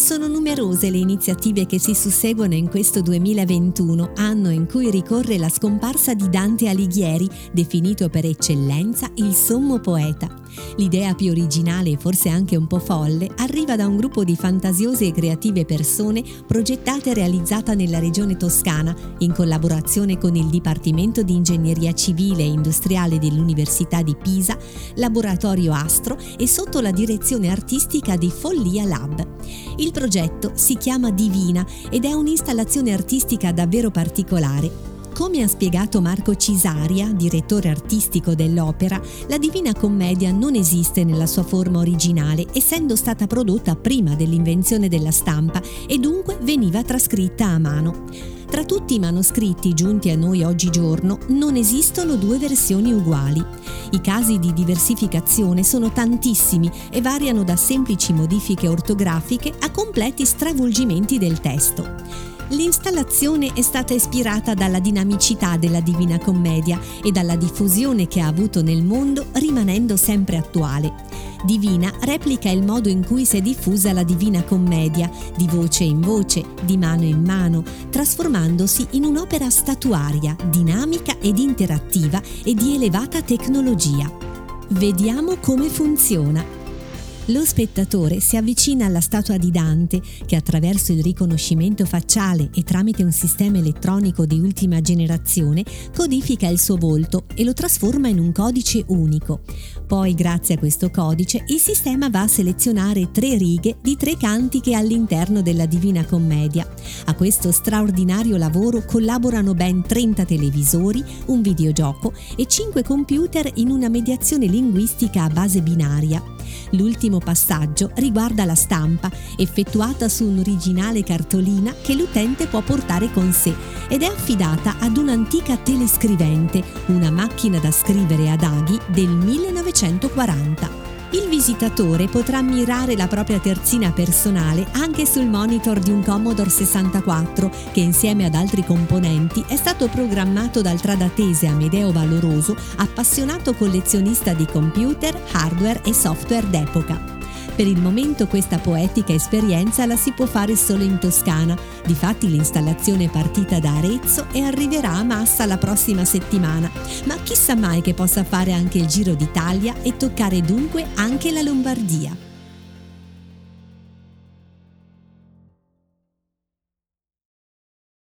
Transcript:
Sono numerose le iniziative che si susseguono in questo 2021, anno in cui ricorre la scomparsa di Dante Alighieri, definito per eccellenza il sommo poeta. L'idea più originale e forse anche un po' folle arriva da un gruppo di fantasiose e creative persone progettata e realizzata nella regione toscana in collaborazione con il Dipartimento di Ingegneria Civile e Industriale dell'Università di Pisa, Laboratorio Astro e sotto la direzione artistica di Follia Lab. Il progetto si chiama Divina ed è un'installazione artistica davvero particolare come ha spiegato Marco Cisaria, direttore artistico dell'opera, la Divina Commedia non esiste nella sua forma originale, essendo stata prodotta prima dell'invenzione della stampa e dunque veniva trascritta a mano. Tra tutti i manoscritti giunti a noi oggigiorno non esistono due versioni uguali. I casi di diversificazione sono tantissimi e variano da semplici modifiche ortografiche a completi stravolgimenti del testo. L'installazione è stata ispirata dalla dinamicità della Divina Commedia e dalla diffusione che ha avuto nel mondo rimanendo sempre attuale. Divina replica il modo in cui si è diffusa la Divina Commedia, di voce in voce, di mano in mano, trasformandosi in un'opera statuaria, dinamica ed interattiva e di elevata tecnologia. Vediamo come funziona. Lo spettatore si avvicina alla statua di Dante che attraverso il riconoscimento facciale e tramite un sistema elettronico di ultima generazione codifica il suo volto e lo trasforma in un codice unico. Poi, grazie a questo codice, il sistema va a selezionare tre righe di tre cantiche all'interno della Divina Commedia. A questo straordinario lavoro collaborano ben 30 televisori, un videogioco e 5 computer in una mediazione linguistica a base binaria. L'ultimo passaggio riguarda la stampa, effettuata su un'originale cartolina che l'utente può portare con sé ed è affidata ad un'antica telescrivente, una macchina da scrivere ad aghi del 1940. Il visitatore potrà ammirare la propria terzina personale anche sul monitor di un Commodore 64 che insieme ad altri componenti è stato programmato dal tradatese Amedeo Valoroso, appassionato collezionista di computer, hardware e software d'epoca. Per il momento questa poetica esperienza la si può fare solo in Toscana. Difatti l'installazione è partita da Arezzo e arriverà a Massa la prossima settimana. Ma chissà mai che possa fare anche il Giro d'Italia e toccare dunque anche la Lombardia.